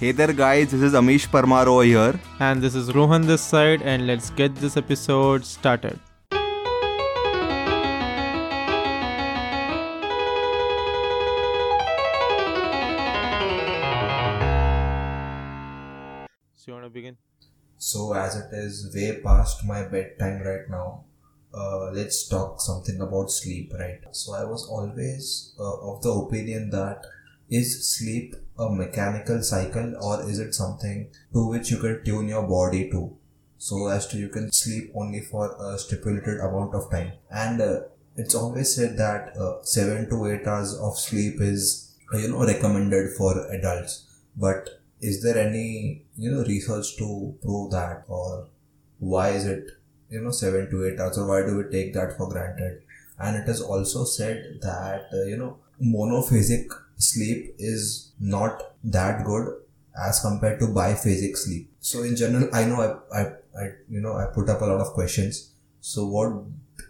Hey there, guys, this is Amish Parmar over here. And this is Rohan this side, and let's get this episode started. So, you want to begin? So, as it is way past my bedtime right now, uh, let's talk something about sleep, right? So, I was always uh, of the opinion that is sleep a mechanical cycle or is it something to which you can tune your body to? So, as to you can sleep only for a stipulated amount of time. And uh, it's always said that uh, 7 to 8 hours of sleep is, you know, recommended for adults. But is there any you know research to prove that or why is it you know 7 to 8 hours or why do we take that for granted and it is also said that uh, you know monophasic sleep is not that good as compared to biphasic sleep so in general i know i, I, I you know i put up a lot of questions so what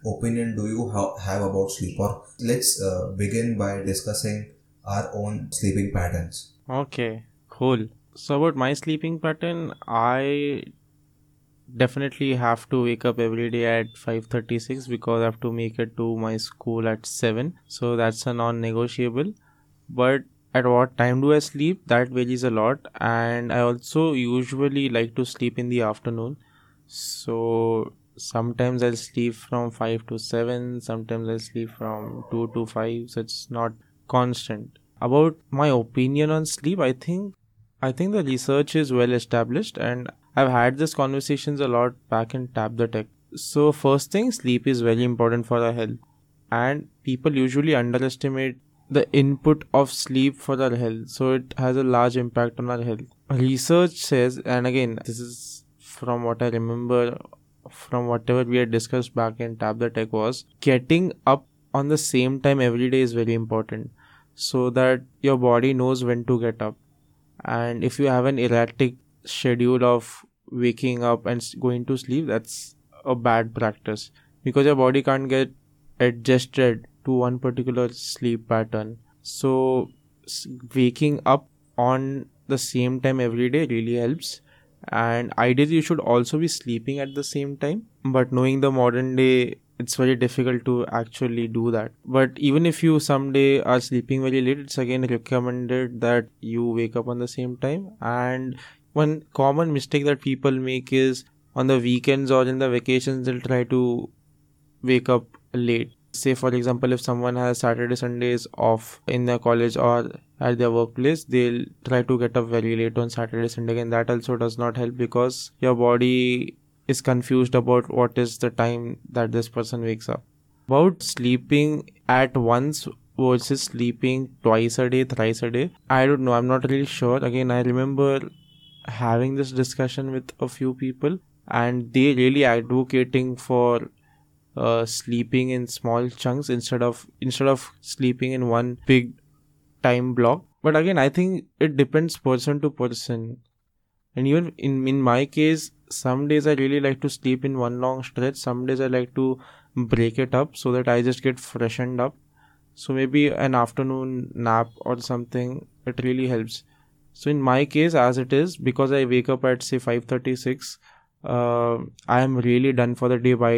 opinion do you ha- have about sleep or let's uh, begin by discussing our own sleeping patterns Okay, cool. So about my sleeping pattern, I definitely have to wake up every day at 5:36 because I have to make it to my school at 7. So that's a non-negotiable. But at what time do I sleep? That varies a lot and I also usually like to sleep in the afternoon. So sometimes I'll sleep from 5 to 7, sometimes I'll sleep from 2 to 5, so it's not constant. About my opinion on sleep, I think I think the research is well established and I've had these conversations a lot back in Tap the Tech. So first thing, sleep is very important for our health. And people usually underestimate the input of sleep for our health. So it has a large impact on our health. Research says, and again, this is from what I remember from whatever we had discussed back in the Tech was getting up on the same time every day is very important so that your body knows when to get up and if you have an erratic schedule of waking up and going to sleep that's a bad practice because your body can't get adjusted to one particular sleep pattern. So waking up on the same time every day really helps. And ideally you should also be sleeping at the same time. But knowing the modern day it's very difficult to actually do that. But even if you someday are sleeping very late it's again recommended that you wake up on the same time. And one common mistake that people make is on the weekends or in the vacations they'll try to wake up late say for example if someone has saturday sundays off in their college or at their workplace they'll try to get up very late on saturday sunday. And that also does not help because your body is confused about what is the time that this person wakes up. About sleeping at once versus sleeping twice a day thrice a day i don't know. I'm not really sure. Again i remember having this discussion with a few people and they really advocating for uh, sleeping in small chunks instead of instead of sleeping in one big time block. But again i think it depends person to person. And even in in my case some days i really like to sleep in one long stretch. Some days i like to break it up so that i just get freshened up. So maybe an afternoon nap or something it really helps. So in my case as it is because i wake up at say 5:36 uh, i am really done for the day by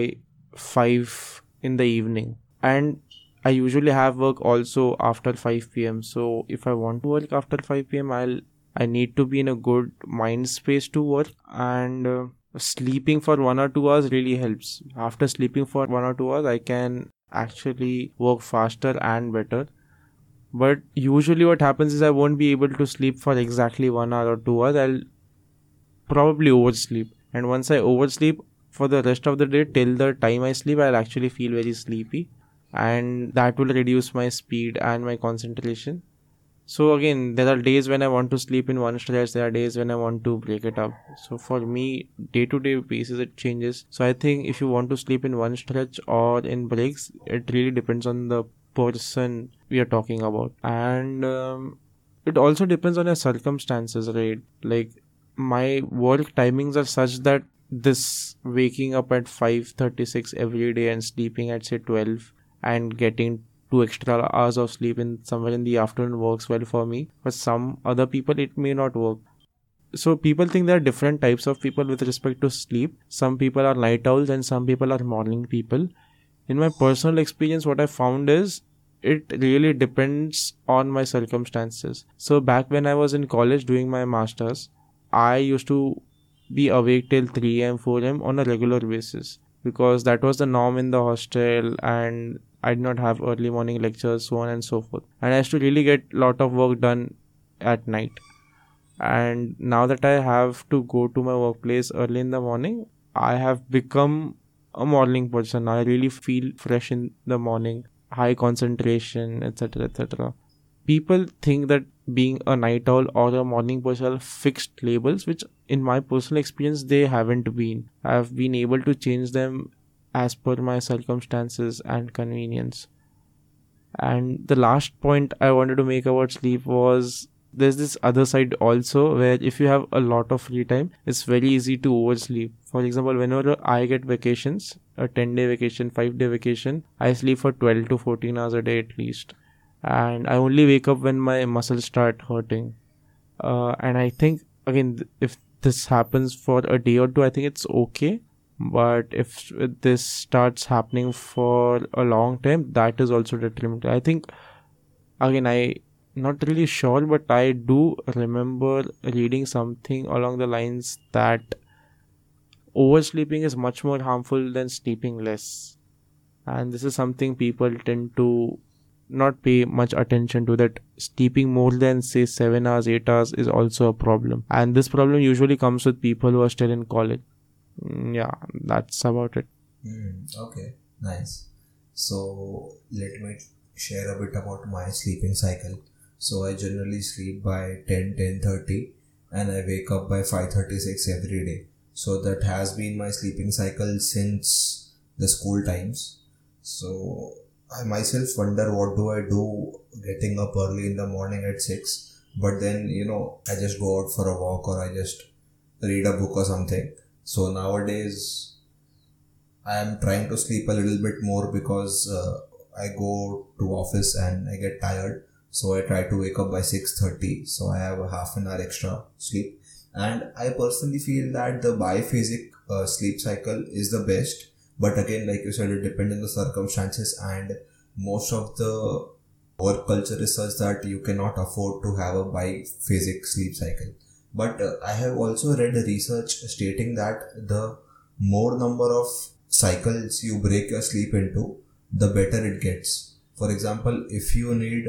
5 in the evening. And i usually have work also after 5 pm so if i want to work after 5 pm i'll i need to be in a good mind space to work. And uh, sleeping for 1 or 2 hours really helps. After sleeping for 1 or 2 hours i can actually work faster and better. But usually what happens is i won't be able to sleep for exactly 1 hour or 2 hours. I'll probably oversleep. And once i oversleep for the rest of the day till the time i sleep i'll actually feel very sleepy. And that will reduce my speed and my concentration. So again there are days when i want to sleep in one stretch there are days when i want to break it up. So for me day to day basis it changes. So i think if you want to sleep in one stretch or in breaks it really depends on the person we are talking about. And um, it also depends on your circumstances right? Like my work timings are such that this waking up at 5:36 every day and sleeping at say 12 and getting two extra hours of sleep in somewhere in the afternoon works well for me but some other people it may not work so people think there are different types of people with respect to sleep. Some people are night owls and some people are morning people. In my personal experience, what I found is it really depends on my circumstances. So back when I was in college doing my masters, I used to be awake till 3 am 4 am on a regular basis because that was the norm in the hostel and I did not have early morning lectures, so on and so forth. And I used to really get a lot of work done at night. And now that I have to go to my workplace early in the morning, I have become a morning person. I really feel fresh in the morning, high concentration, etc. etc. People think that being a night owl or a morning person fixed labels, which in my personal experience they haven't been. I've been able to change them as per my circumstances and convenience. And the last point I wanted to make about sleep was there's this other side also where if you have a lot of free time, it's very easy to oversleep. For example, whenever I get vacations, a 10 day vacation, 5 day vacation, I sleep for 12 to 14 hours a day at least. And I only wake up when my muscles start hurting. Uh, and I think, again, if this happens for a day or two, I think it's okay. But if this starts happening for a long time that is also detrimental. I think again i not really sure but i do remember reading something along the lines that oversleeping is much more harmful than sleeping less. And this is something people tend to not pay much attention to that sleeping more than say 7 hours 8 hours is also a problem and this problem usually comes with people who are still in college Mm, yeah that's about it Mm, okay, nice. So let me share a bit about my sleeping cycle. So I generally sleep by 10, 10.30 and I wake up by 5.36 every day. So that has been my sleeping cycle since the school times. So I myself wonder what do I do getting up early in the morning at 6. But then, you know, I just go out for a walk or I just read a book or something. So nowadays I am trying to sleep a little bit more because uh, I go to office and I get tired. So I try to wake up by 6.30. So I have a half an hour extra sleep. And I personally feel that the biphasic uh, sleep cycle is the best. But again, like you said, it depends on the circumstances and most of the work culture is such that you cannot afford to have a biphasic sleep cycle. But uh, I have also read research stating that the more number of cycles you break your sleep into, the better it gets. For example, if you need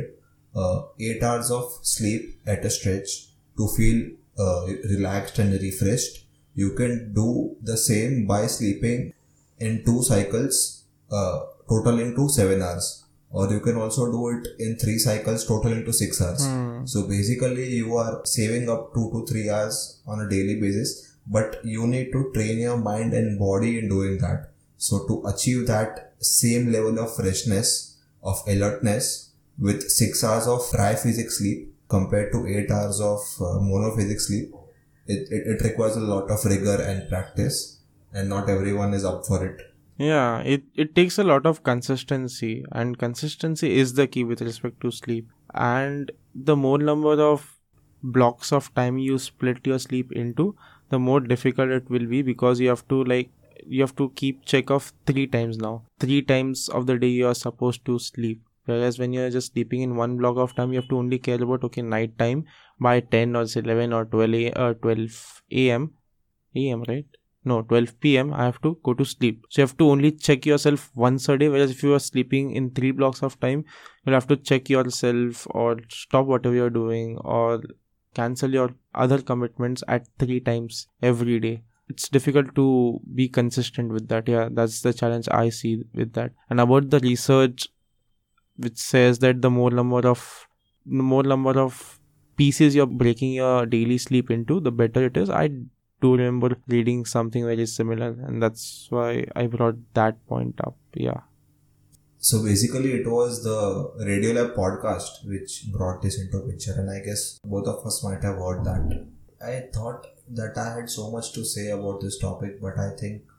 uh, 8 hours of sleep at a stretch to feel uh, relaxed and refreshed, you can do the same by sleeping in two cycles, uh, totaling to 7 hours. Or you can also do it in three cycles, totaling to 6 hours. So basically, you are saving up 2 to 3 hours on a daily basis, but you need to train your mind and body in doing that. So to achieve that same level of freshness, of alertness with 6 hours of triphasic sleep compared to 8 hours of uh, monophasic sleep, it, it, it requires a lot of rigor and practice and not everyone is up for it. yeah it it takes a lot of consistency and consistency is the key with respect to sleep. And the more number of blocks of time you split your sleep into the more difficult it will be because you have to like you have to keep check of three times now. Three times of the day you are supposed to sleep. Whereas when you're just sleeping in one block of time you have to only care about okay night time by 10 or 11 or 12 a, uh, 12 am am right no 12 pm i have to go to sleep. So you have to only check yourself once a day whereas if you are sleeping in three blocks of time you'll have to check yourself or stop whatever you're doing or cancel your other commitments at three times every day. It's difficult to be consistent with that. Yeah that's the challenge i see with that. And about the research which says that the more number of the more number of pieces you're breaking your daily sleep into the better it is. I do remember reading something very similar and that's why i brought that point up yeah So basically, it was the Radiolab podcast which brought this into picture, and I guess both of us might have heard that. I thought that I had so much to say about this topic, but I think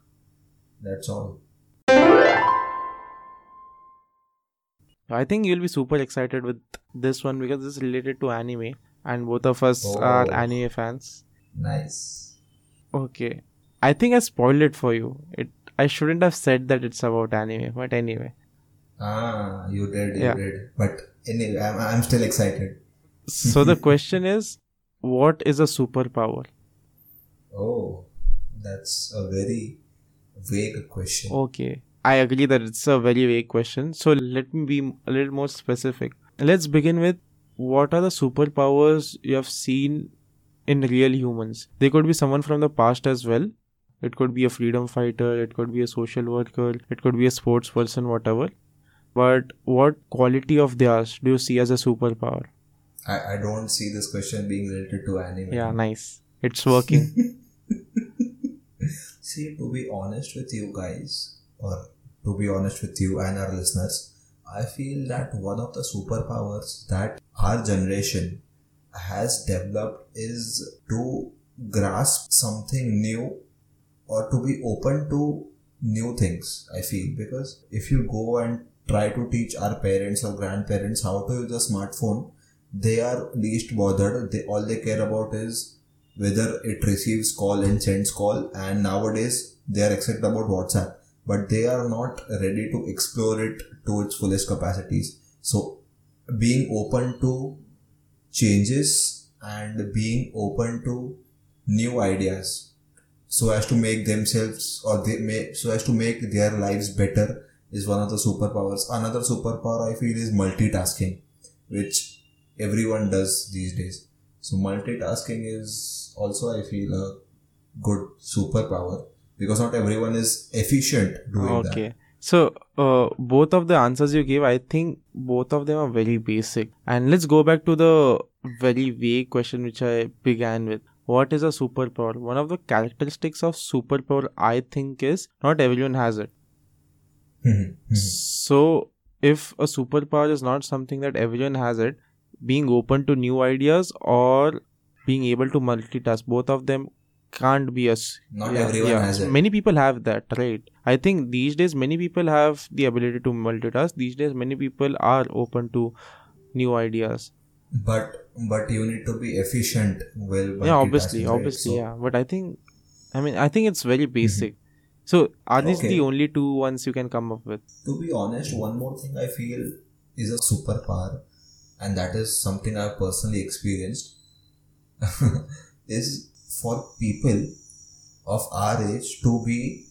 that's all. i think you'll be super excited with this one because this is related to anime and both of us Oh. are anime fans Nice. Okay. I think I spoiled it for you. It I shouldn't have said that it's about anime, but anyway. Ah, you did, you Yeah. did. But anyway, I'm, I'm still excited. So the question is what is a superpower? Oh, that's a very vague question. Okay. I agree that it's a very vague question. So let me be a little more specific. Let's begin with what are the superpowers you have seen in real humans? They could be someone from the past as well. It could be a freedom fighter, it could be a social worker, it could be a sports person, whatever. But what quality of theirs do you see as a superpower? I, I don't see this question being related to anime. Yeah, nice. It's working. See, to be honest with you guys, or to be honest with you and our listeners, I feel that one of the superpowers that our generation has developed is to grasp something new or to be open to new things. I feel because if you go and try to teach our parents or grandparents how to use a smartphone, they are least bothered. They all they care about is whether it receives call and sends call and nowadays they are excited about whatsapp but they are not ready to explore it to its fullest capacities so being open to changes and being open to new ideas so as to make themselves or they may so as to make their lives better is one of the superpowers. Another superpower i feel is multitasking which everyone does these days. So multitasking is also I feel a good superpower because not everyone is efficient doing that. So, uh, both of the answers you gave, I think both of them are very basic. And let's go back to the very vague question which I began with. What is a superpower? One of the characteristics of superpower, I think, is not everyone has it. Mhm, mhm. So, if a superpower is not something that everyone has it, being open to new ideas or being able to multitask, both of them can't be as Not everyone has it. Many people have that, right? I think these days many people have the ability to multitask. These days many people are open to new ideas. but but you need to be efficient while yeah, obviously, right? obviously, So, yeah. But I think, I mean, I think it's very mm-hmm. basic. So, are these Okay. the only two ones you can come up with? To be honest, one more thing I feel is a superpower, and that is something I've personally experienced, is for people of our age to be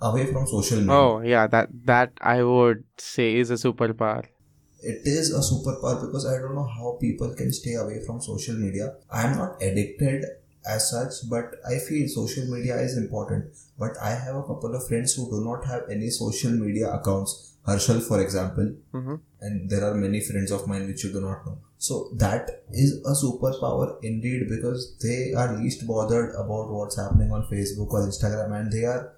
away from social media. Oh, yeah, that that I would say is a superpower. it is a superpower because I don't know how people can stay away from social media. I'm not addicted as such, but I feel social media is important. But I have a couple of friends who do not have any social media accounts. Harshal, for example, hmm and there are many friends of mine which you do not know. So that is a superpower indeed because they are least bothered about what's happening on Facebook or Instagram, and they are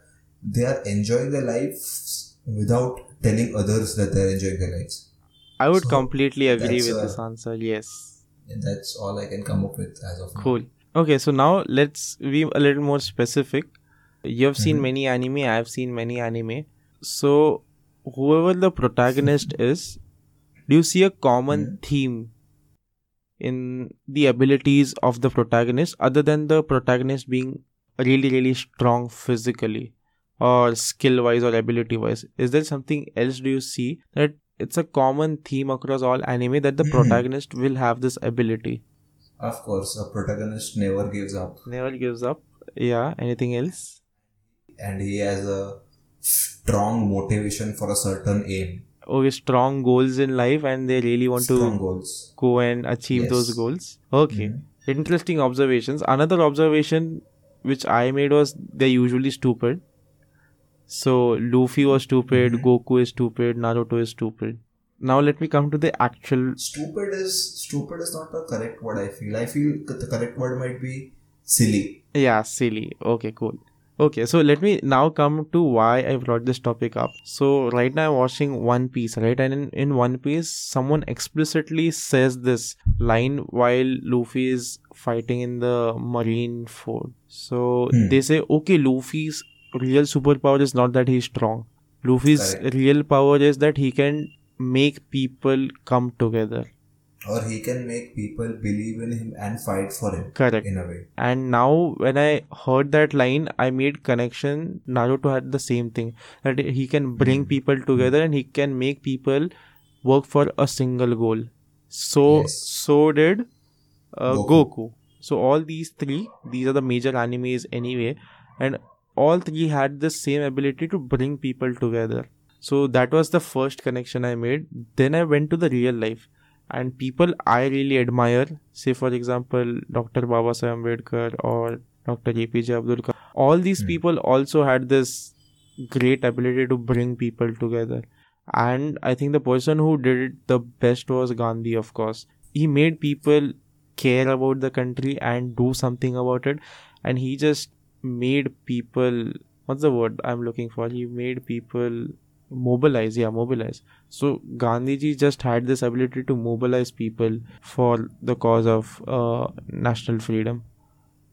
they are enjoying their lives without telling others that they are enjoying their lives. I would So, completely agree with this answer. Yes. That's all I can come up with as of now. Cool. Okay, so now let's be a little more specific. You have seen Mhm. many anime, I have seen many anime. So, whoever the protagonist is, do you see a common Mhm. theme in the abilities of the protagonist other than the protagonist being really, really strong physically or skill wise or ability wise? Is there something else do you see that it's a common theme across all anime that the Mhm. protagonist will have this ability? Of course, a protagonist never gives up, Never gives up. Yeah. Anything else? and he has a strong motivation for a certain aim. Okay, strong goals in life, and they really want strong to goals. go and achieve Yes. those goals. Okay. Mhm. Interesting observations. Another observation which I made was they're usually stupid. So Luffy was stupid, Mhm. Goku is stupid, Naruto is stupid. Now let me come to the actual. Stupid is stupid is not the correct word. I feel. I feel the correct word might be silly. Yeah, silly. Okay, cool. Okay, so let me now come to why I brought this topic up. So right now I'm watching One Piece, right? And in, in One Piece, someone explicitly says this line while Luffy is fighting in the marine fort. So Hmm. they say, okay, Luffy's real superpower is not that he's strong. Luffy's Correct. real power is that he can make people come together. Or he can make people believe in him and fight for him Correct. in a way And now, when I heard that line, I made connection. Naruto had the same thing that he can bring people together and he can make people work for a single goal. So, Yes. so did uh, Goku. Goku. So all these three, these are the major animes anyway, and all three had the same ability to bring people together. So that was the first connection I made. Then I went to the real life and people I really admire, say for example Dr. Babasaheb Ambedkar or Dr. APJ Abdul Kalam. All these Hmm. people also had this great ability to bring people together. And I think the person who did it the best was Gandhi, of course. He made people care about the country and do something about it. And he just made people what's the word I'm looking for? He made people mobilize, yeah, mobilize. So Gandhiji just had this ability to mobilize people for the cause of uh, national freedom.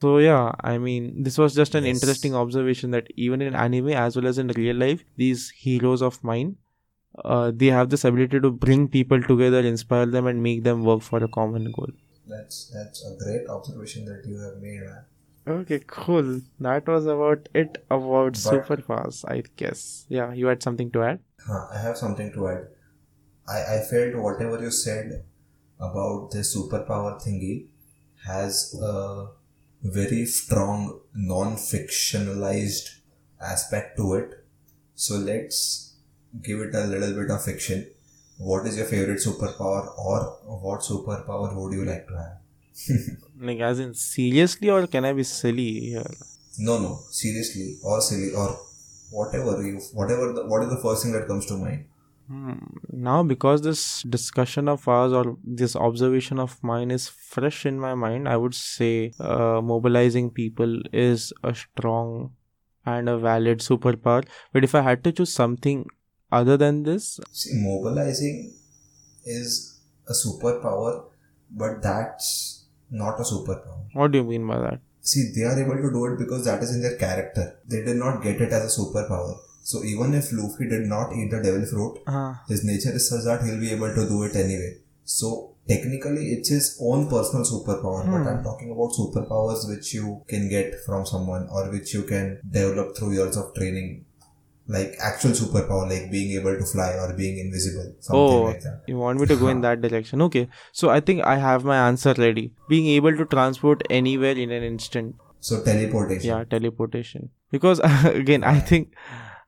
So yeah, I mean, this was just an Yes. interesting observation that even in anime as well as in real life, these heroes of mine, uh, they have this ability to bring people together, inspire them, and make them work for a common goal. that's that's a great observation that you have made man Okay, cool. That was about it about But- Superpass, I guess. Yeah, you had something to add? Huh, I have something to add. I, I felt whatever you said about the superpower thingy has a very strong non fictionalized aspect to it. So let's give it a little bit of fiction. What is your favorite superpower or what superpower would you like to have? Like, as in, seriously, or can I be silly here? No, no, seriously or silly or whatever you whatever the, what is the first thing that comes to mind? Hmm. Now, because this discussion of ours or this observation of mine is fresh in my mind, I would say uh, mobilizing people is a strong and a valid superpower. But if I had to choose something other than this, See, mobilizing is a superpower, but that's not a superpower. what do you mean by that? See, they are able to do it because that is in their character. They did not get it as a superpower. So even if Luffy did not eat the devil fruit, Uh, his nature is such that he'll be able to do it anyway. So technically, it's his own personal superpower. But Hmm. I'm talking about superpowers which you can get from someone or which you can develop through years of training. Like actual superpower, like being able to fly or being invisible, something Oh. like that. you want me to go in that direction? Okay. So I think I have my answer ready. Being able to transport anywhere in an instant. So teleportation. yeah teleportation because again i think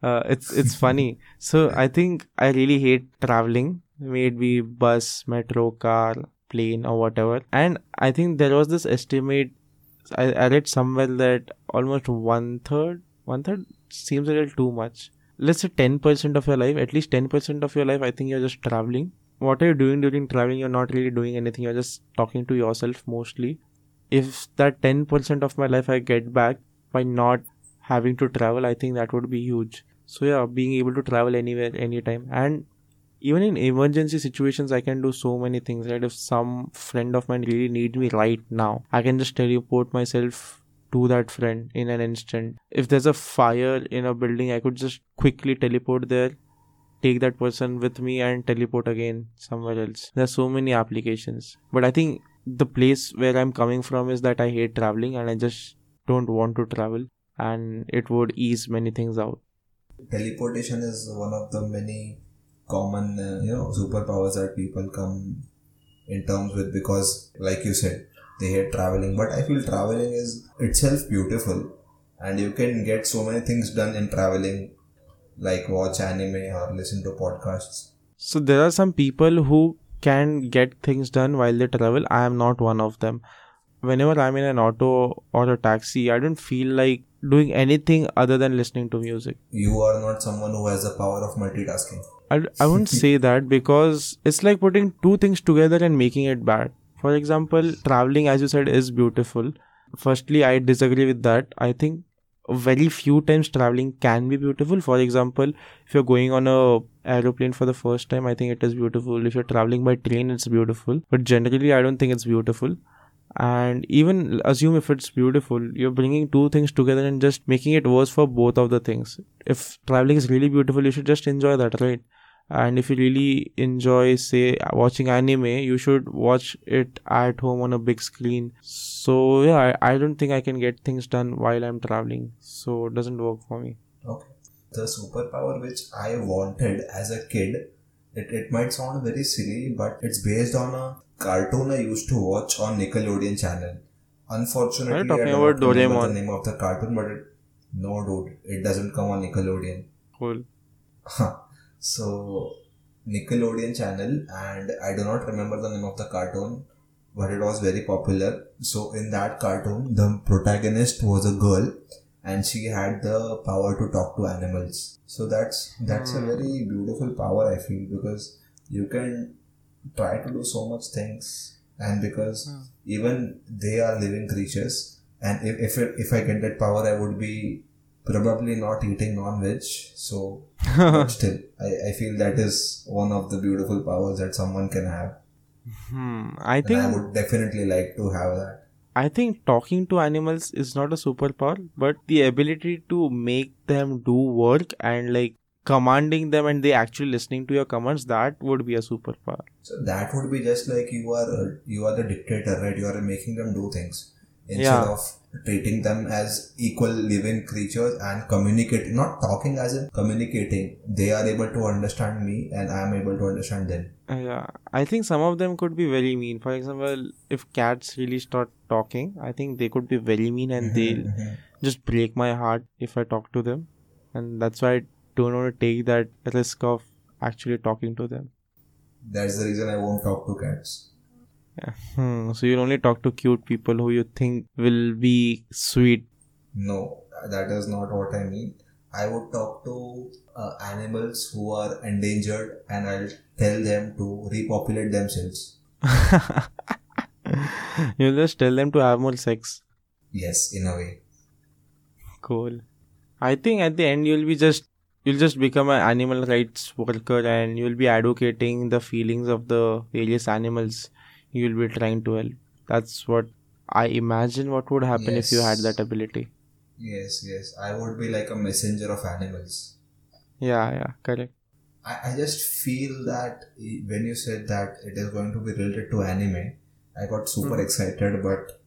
uh, it's it's funny so i think i really hate traveling may it be bus metro car plane or whatever and i think there was this estimate i, I read somewhere that almost one third one third seems a little too much. Let's say 10% of your life at least 10% of your life i think you're just traveling. What are you doing during traveling? You're not really doing anything. You're just talking to yourself mostly. If that 10% of my life I get back by not having to travel, I think that would be huge. So, yeah, being able to travel anywhere, anytime, and even in emergency situations, I can do so many things. Right, if some friend of mine really needs me right now, I can just teleport myself to that friend in an instant. If there's a fire in a building, I could just quickly teleport there, take that person with me, and teleport again somewhere else. There's so many applications, but I think the place where I'm coming from is that I hate traveling and I just don't want to travel, and it would ease many things out. teleportation is one of the many common uh, you know superpowers that people come in terms with because like you said they hate traveling but i feel traveling is itself beautiful and you can get so many things done in traveling like watch anime or listen to podcasts So there are some people who can get things done while they travel. I am not one of them. Whenever I'm in an auto or a taxi, I don't feel like doing anything other than listening to music. you are not someone who has the power of multitasking I, I wouldn't say that because it's like putting two things together and making it bad. For example, traveling, as you said, is beautiful. Firstly, I disagree with that. I think very few times traveling can be beautiful. For example, if you're going on a aeroplane for the first time, I think it is beautiful. If you're traveling by train, it's beautiful. But generally, I don't think it's beautiful. And even assume if it's beautiful, you're bringing two things together and just making it worse for both of the things. If traveling is really beautiful, you should just enjoy that, right? And if you really enjoy say watching anime you should watch it at home on a big screen so yeah I, I don't think i can get things done while i'm traveling so it doesn't work for me Okay. The superpower which I wanted as a kid, it, it might sound very silly, but it's based on a cartoon I used to watch on Nickelodeon channel. Unfortunately, you talking I do about not remember Doraemon? the name of the cartoon, but it, no, dude, it doesn't come on Nickelodeon. cool so Nickelodeon channel, and I do not remember the name of the cartoon, but it was very popular. So in that cartoon, the protagonist was a girl, and she had the power to talk to animals. So that's that's a hmm. very beautiful power I feel because you can try to do so much things, and because hmm. even they are living creatures, and if if, it, if I get that power, I would be probably not eating non-veg so still I, I feel that is one of the beautiful powers that someone can have. Hmm i and think i would definitely like to have that. I think talking to animals is not a superpower, but the ability to make them do work and like commanding them and they actually listening to your commands, that would be a superpower. so that would be just like you are you are the dictator right? You are making them do things instead Yeah. of treating them as equal living creatures and communicating not talking as in communicating they are able to understand me and i am able to understand them Uh, yeah, I think some of them could be very mean. For example, if cats really start talking, I think they could be very mean and they'll Mhm. just break my heart if I talk to them. And that's why I don't want to take that risk of actually talking to them. that's the reason i won't talk to cats Hmm. So you'll only talk to cute people who you think will be sweet. No, that is not what I mean. I would talk to uh, animals who are endangered and I'll tell them to repopulate themselves. you'll just tell them to have more sex. Yes, in a way. Cool. I think at the end you'll be just you'll just become an animal rights worker and you'll be advocating the feelings of the various animals you'll be trying to help. That's what I imagine what would happen if you had that ability. Yes, yes. I would be like a messenger of animals. Yeah, yeah, correct. I, I just feel that when you said that it is going to be related to anime, I got super mm-hmm. excited, but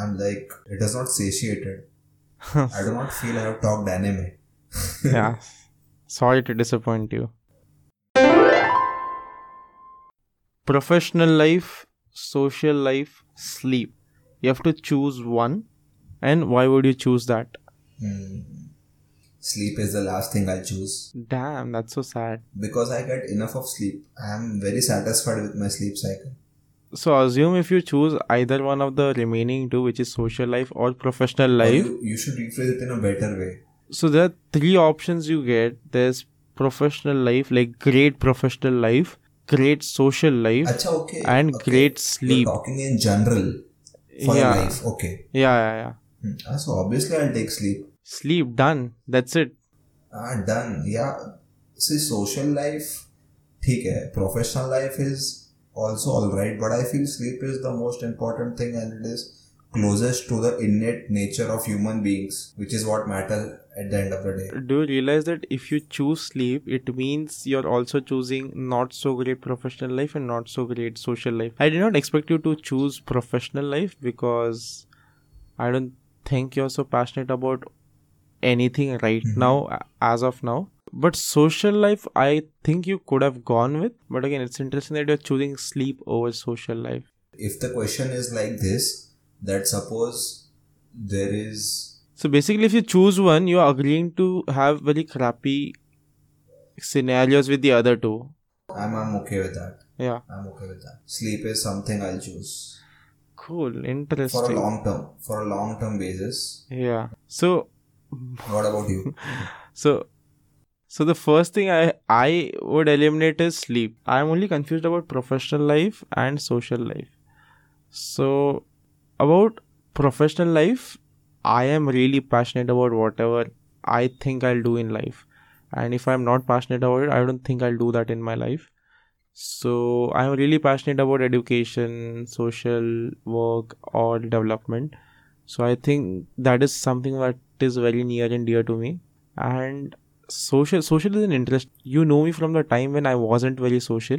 I'm like, it is not satiated. I do not feel I have talked anime. yeah. Sorry to disappoint you. Professional life, social life, sleep. You have to choose one. And why would you choose that? Hmm. Sleep is the last thing I'll choose. Damn, that's so sad. because I get enough of sleep. I am very satisfied with my sleep cycle. So assume if you choose either one of the remaining two, which is social life or professional Or life. You, you should rephrase it in a better way. So there are three options you get. There's professional life, like great professional life, great social life, Acha, okay. and okay. great You're sleep. talking in general for Yeah. your life. Okay. Yeah, yeah, yeah. Hmm. Ah, so obviously I'll take sleep. Sleep done. That's it. Ah, done. Yeah. See, social life, ठीक है. Professional life is also alright, but I feel sleep is the most important thing and it is closest to the innate nature of human beings, which is what matters at the end of the day. Do you realize that if you choose sleep, it means you're also choosing not so great professional life and not so great social life? I did not expect you to choose professional life because I don't think you're so passionate about anything right mm-hmm. now, as of now. But social life, I think you could have gone with. But again, it's interesting that you're choosing sleep over social life. if the question is like this that suppose there is So basically, if you choose one, you're agreeing to have very crappy scenarios with the other two. I'm, I'm okay with that Yeah. i'm okay with that sleep is something i'll choose Cool. Interesting. for a long term for a long term basis Yeah. So what about you so so the first thing I I would eliminate is sleep. I'm only confused about professional life and social life. So about professional life, I am really passionate about whatever I think I'll do in life. And if I'm not passionate about it, I don't think I'll do that in my life. So I'm really passionate about education, social work, or development. So I think that is something that is very near and dear to me. And social social is an interest you know me from the time when i wasn't very social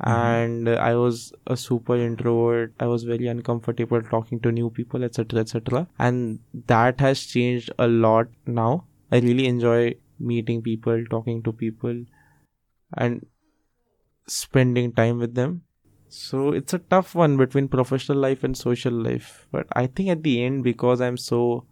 and uh, i was a super introvert. I was very uncomfortable talking to new people etc etc and that has changed a lot now. I really enjoy meeting people talking to people and spending time with them. So it's a tough one between professional life and social life. But i think at the end because i'm so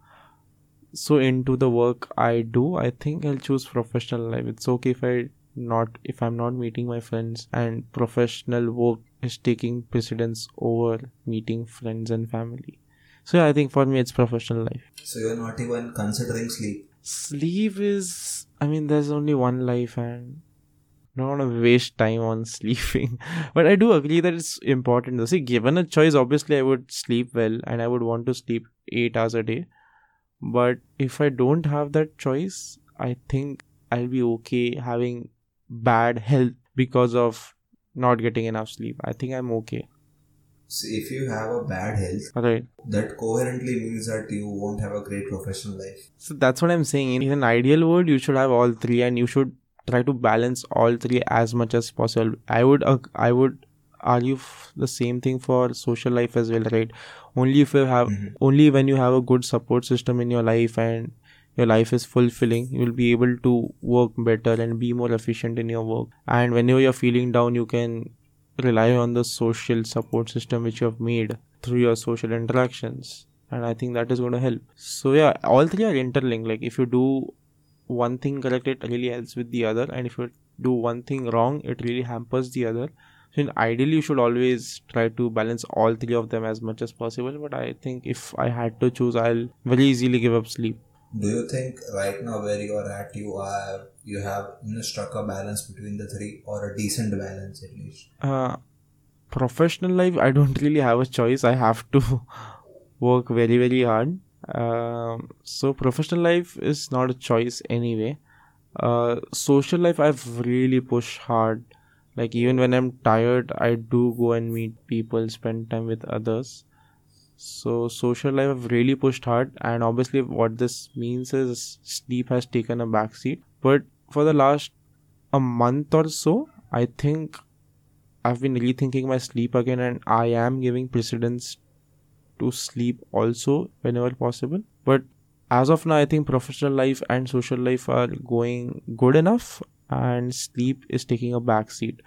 so into the work i do i think i'll choose professional life. It's okay if i not if i'm not meeting my friends and professional work is taking precedence over meeting friends and family so yeah, i think for me it's professional life So you're not even considering sleep. sleep is i mean there's only one life and don't want to waste time on sleeping but i do agree that it's important though. see given a choice obviously i would sleep well and i would want to sleep 8 hours a day but if i don't have that choice i think i'll be okay having bad health because of not getting enough sleep i think i'm okay So if you have a bad health, right that coherently means that you won't have a great professional life. So that's what I'm saying. In an ideal world, you should have all three, and you should try to balance all three as much as possible. I would uh, I would argue f- the same thing for social life as well, right? Only if you have Mhm. only when you have a good support system in your life and your life is fulfilling, you will be able to work better and be more efficient in your work. And whenever you're feeling down, you can rely on the social support system which you have made through your social interactions. And i think that is going to help. So yeah all three are interlinked. Like if you do one thing correct it really helps with the other. And if you do one thing wrong it really hampers the other. So ideally you should always try to balance all three of them as much as possible. But i think if i had to choose i'll very easily give up sleep Do you think right now where you are at, you are you have you know, struck a balance between the three or a decent balance at least? uh, professional life i don't really have a choice. I have to work very very hard. Um, so professional life is not a choice anyway. Uh, social life i've really pushed hard. Like even when i'm tired i do go and meet people spend time with others so social life i've really pushed hard and obviously what this means is sleep has taken a backseat but for the last a month or so i think I've been rethinking my sleep again and I am giving precedence to sleep also whenever possible. But as of now, I think professional life and social life are going good enough and sleep is taking a backseat.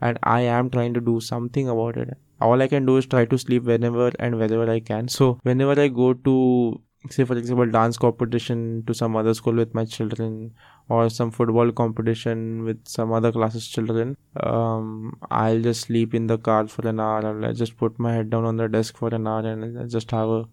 And I am trying to do something about it. All I can do is try to sleep whenever and wherever I can. So, whenever I go to, say, for example, dance competition to some other school with my children, or some football competition with some other classes children um i'll just sleep in the car for an hour and i'll just put my head down on the desk for an hour and I'll just have a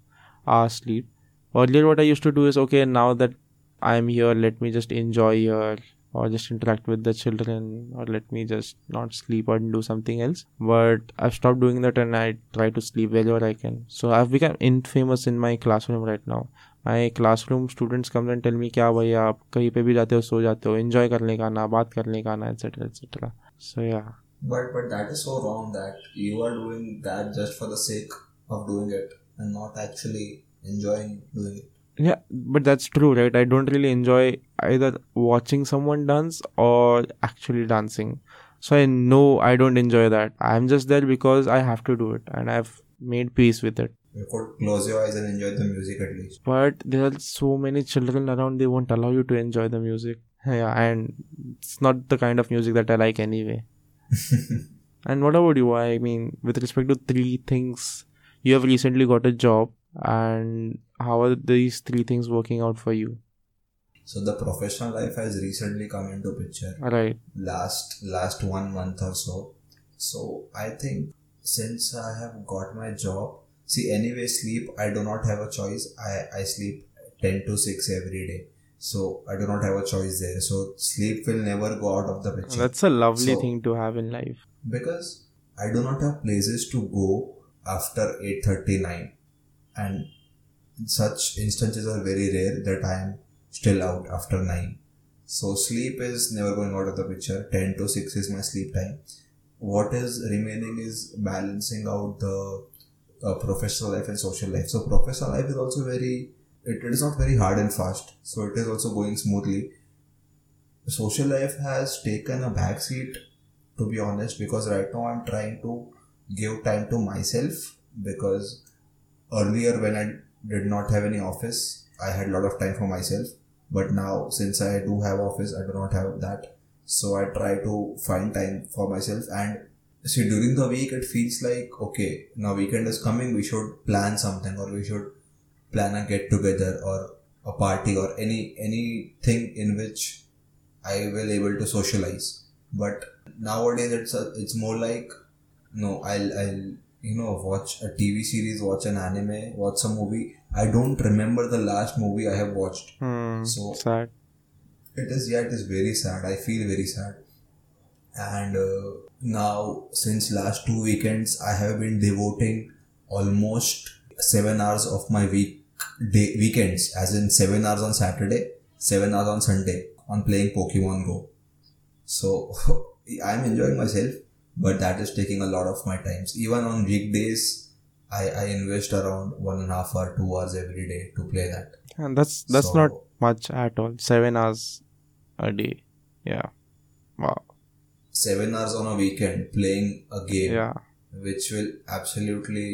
hour sleep earlier what i used to do is okay now that i'm here let me just enjoy here or just interact with the children or let me just not sleep or do something else but i've stopped doing that and i try to sleep wherever i can so i've become infamous in my classroom right now my classroom students come and tell me क्या भैया आप कहीं पे भी जाते हो सो जाते हो एंजॉय करने का आना बात करने का आना एटसेट्रा एटसेट्रा सो या But but that is so wrong that you are doing that just for the sake of doing it and not actually enjoying doing it. yeah but that's true right? I don't really enjoy either watching someone dance or actually dancing. So i know i don't enjoy that. I'm just there because i have to do it and i've made peace with it. You could close your eyes and enjoy the music at least. but there are so many children around they won't allow you to enjoy the music. Yeah and it's not the kind of music that i like anyway. And what about you? I mean with respect to three things you have recently got a job and how are these three things working out for you? So the professional life has recently come into picture. right. Last last one month or so. So i think since i have got my job see anyway sleep i do not have a choice. I i sleep 10 to 6 every day. So i do not have a choice there. So sleep will never go out of the picture. That's a lovely So- thing to have in life. because i do not have places to go after 8:39 and such instances are very rare that i am still out after 9 so sleep is never going out of the picture. 10 to 6 is my sleep time. What is remaining is balancing out the uh, professional life and social life. So professional life is also very it, it is not very hard and fast. So it is also going smoothly. Social life has taken a backseat to be honest because right now i'm trying to give time to myself because earlier when i did not have any office i had a lot of time for myself. But now since i do have office i do not have that. So i try to find time for myself. And see during the week it feels like okay now weekend is coming. We should plan something or we should plan a get together or a party or any anything in which I will able to socialize. But nowadays it's a, it's more like no I'll I'll you know watch a TV series, watch an anime, watch a movie. I don't remember the last movie I have watched. Hmm. So- sad. It is yeah, it is very sad. I feel very sad. And uh, now since last two weekends, I have been devoting almost seven hours of my week day weekends, as in seven hours on Saturday, seven hours on Sunday, on playing Pokemon Go. So I'm enjoying myself, but that is taking a lot of my times. Even on weekdays, I, I invest around one and a half hour, two hours every day to play that. And that's that's So- not much at all. Seven hours a day. Yeah. Wow. Seven hours on a weekend playing a game. Yeah. which will absolutely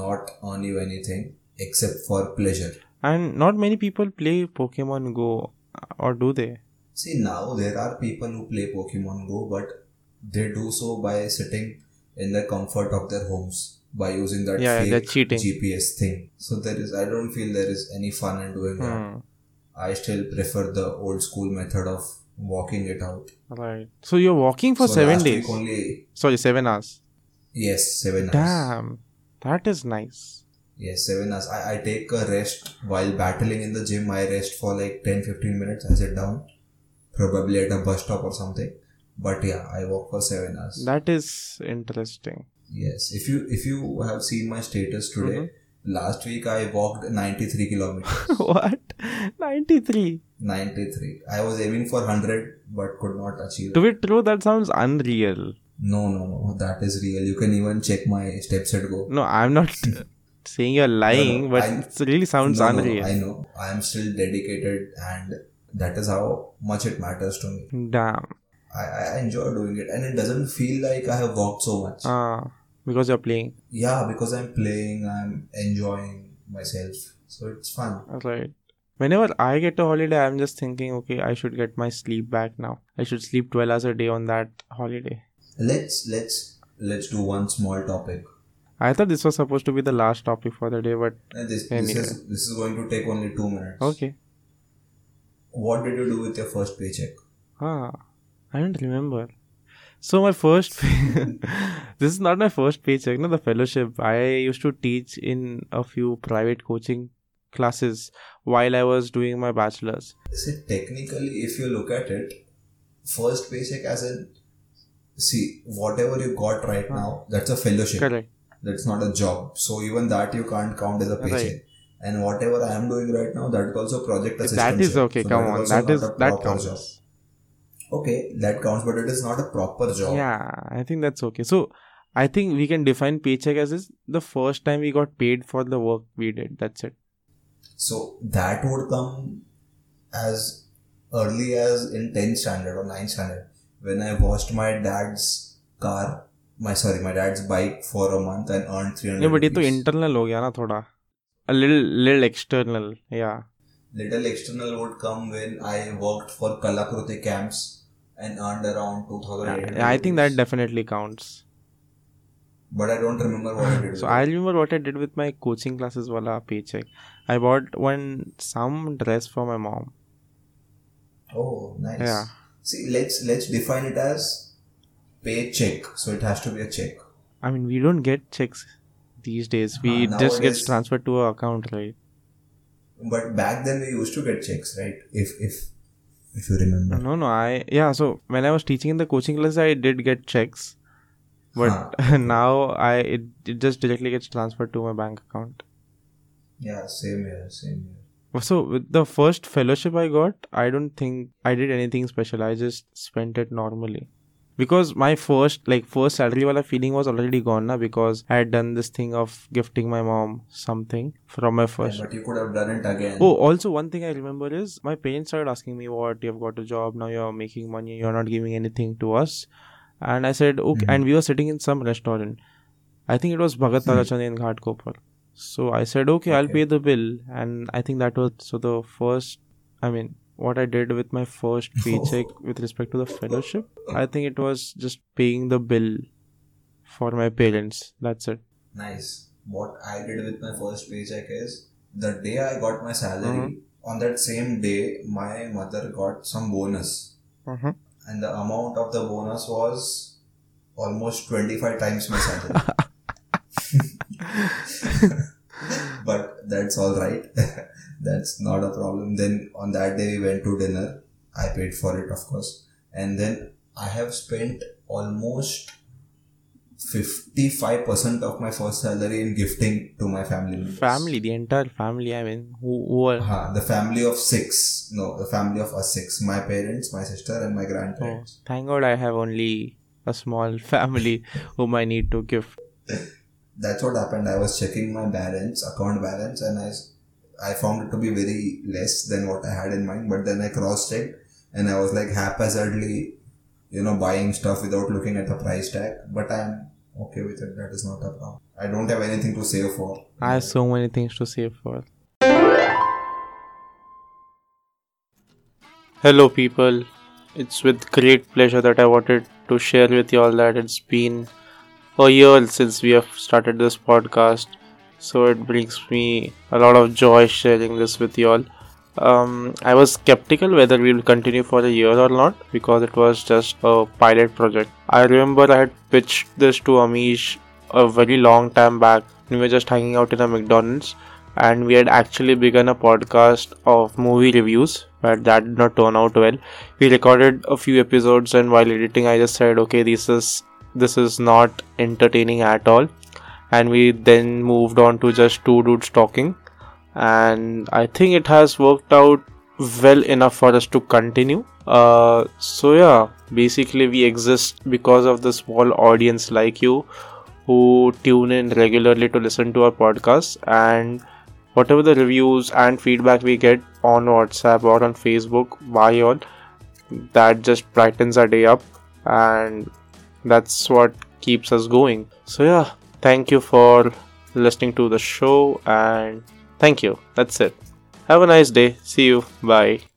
not earn you anything except for pleasure. And not many people play Pokemon Go, uh, or do they? See, now there are people who play Pokemon Go, but they do so by sitting in the comfort of their homes by using that Yeah, fake. GPS thing. So there is, I don't feel there is any fun in doing that. Hmm. I still prefer the old school method of walking it out. Right. So you're walking for So seven days. only, Sorry, seven hours. yes, seven hours. Damn. That is nice. Yes, seven hours. I, I take a rest while battling in the gym. I rest for like 10 15 minutes. I sit down, probably at a bus stop or something. But yeah, I walk for seven hours. That is interesting. yes, if you if you have seen my status today, mm-hmm. last week I walked 93 kilometers. what? 93. 93. I was aiming for 100 but could not achieve. To be true, that sounds unreal. No, no, no. That is real. You can even check my steps at go. No, I'm not saying you're lying, but I- it really sounds No, no, unreal. I know. I am still dedicated and that is how much it matters to me. Damn. I, I enjoy doing it and it doesn't feel like I have walked so much. Ah, because you're playing. yeah, because I'm playing, I'm enjoying myself. So it's fun. Right. Whenever I get a holiday, I'm just thinking, okay, I should get my sleep back now. I should sleep 12 hours a day on that holiday. Let's let's let's do one small topic. I thought this was supposed to be the last topic for the day, but And this Anyway. this is this is going to take only two minutes. okay. What did you do with your first paycheck? Ah, I don't remember. So my first, this is not my first paycheck. No, the fellowship. I used to teach in a few private coaching classes while I was doing my bachelor's. See, technically, if you look at it, first paycheck as in see whatever you got right now, that's a fellowship. Correct. That's not a job. So even that you can't count as a paycheck. Right. And whatever I am doing right now, that is also project assistant. That is okay. come on, that is that counts. Job Okay, that counts, but it is not a proper job. Yeah, I think that's okay. So I think we can define paycheck as is the first time we got paid for the work we did. That's it. So that would come as early as in 10th standard or 9th standard when I washed my dad's car, my sorry, my dad's bike for a month and earned 300 नहीं but ये तो rupees. Internal हो गया ना थोड़ा a little little external yeah Little external would come when I worked for Kalakruti camps and earned around 2008. yeah, I think that definitely counts But I don't remember what I did. so with I remember what I did with my coaching classes wala paycheck I bought one some dress for my mom Oh, nice. Yeah. See, let's let's define it as paycheck. So it has to be a check. I mean we don't get checks these days we Huh, just gets transferred to our account right But back then we used to get checks, right? If if if you remember. no no I yeah so when I was teaching in the coaching class I did get checks but now I it, it just directly gets transferred to my bank account Yeah, same here, same here. So with the first fellowship I got, I don't think I did anything special. I just spent it normally. Because my first like first salary wala feeling was already gone na because I had done this thing of gifting my mom something from my first. But you could have done it again. Oh, also one thing I remember is my parents started asking me, "What you've got a job now? You're making money. You're not giving anything to us." And I said, "Okay." Mhm. And we were sitting in some restaurant. I think it was Bhagat Hmm. Tarachand in Ghatkopar. So I said, "Okay, I'll pay the bill." And I think that was so the first. I mean, what I did with my first paycheck with respect to the fellowship, I think it was just paying the bill for my parents. That's it. Nice. What I did with my first paycheck is the day I got my salary, Mhm. on that same day, my mother got some bonus. Uh-huh. And the amount of the bonus was almost 25 times my salary. but that's all right. That's not a problem. Then on that day, we went to dinner. I paid for it, of course. And then I have spent almost 55% of my first salary in gifting to my family members. Family, the entire family. I mean, who, who are Uh, the family of six. No, the family of us six. My parents, my sister, and my grandparents Oh, thank God I have only a small family whom I need to gift. That's what happened. I was checking my balance, account balance, and I, I found it to be very less than what I had in mind. But then I cross checked, and I was like haphazardly, you know, buying stuff without looking at the price tag. But I'm okay with it. That is not a problem. I don't have anything to save for. I have so many things to save for. Hello, people. It's with great pleasure that I wanted to share with you all that it's been a year since we have started this podcast. So it brings me a lot of joy sharing this with you all. Um, I was skeptical whether we will continue for a year or not because it was just a pilot project. I remember I had pitched this to Amish a very long time back. We were just hanging out in a McDonald's and we had actually begun a podcast of movie reviews, but that did not turn out well. We recorded a few episodes and while editing I just said, okay, this is this is not entertaining at all. And we then moved on to just two dudes talking and I think it has worked out well enough for us to continue. Uh, so yeah, basically we exist because of the small audience like you who tune in regularly to listen to our podcast and whatever the reviews and feedback we get on WhatsApp or on Facebook by all that just brightens our day up and that's what keeps us going. So yeah, thank you for listening to the show and thank you. That's it. Have a nice day. See you. Bye.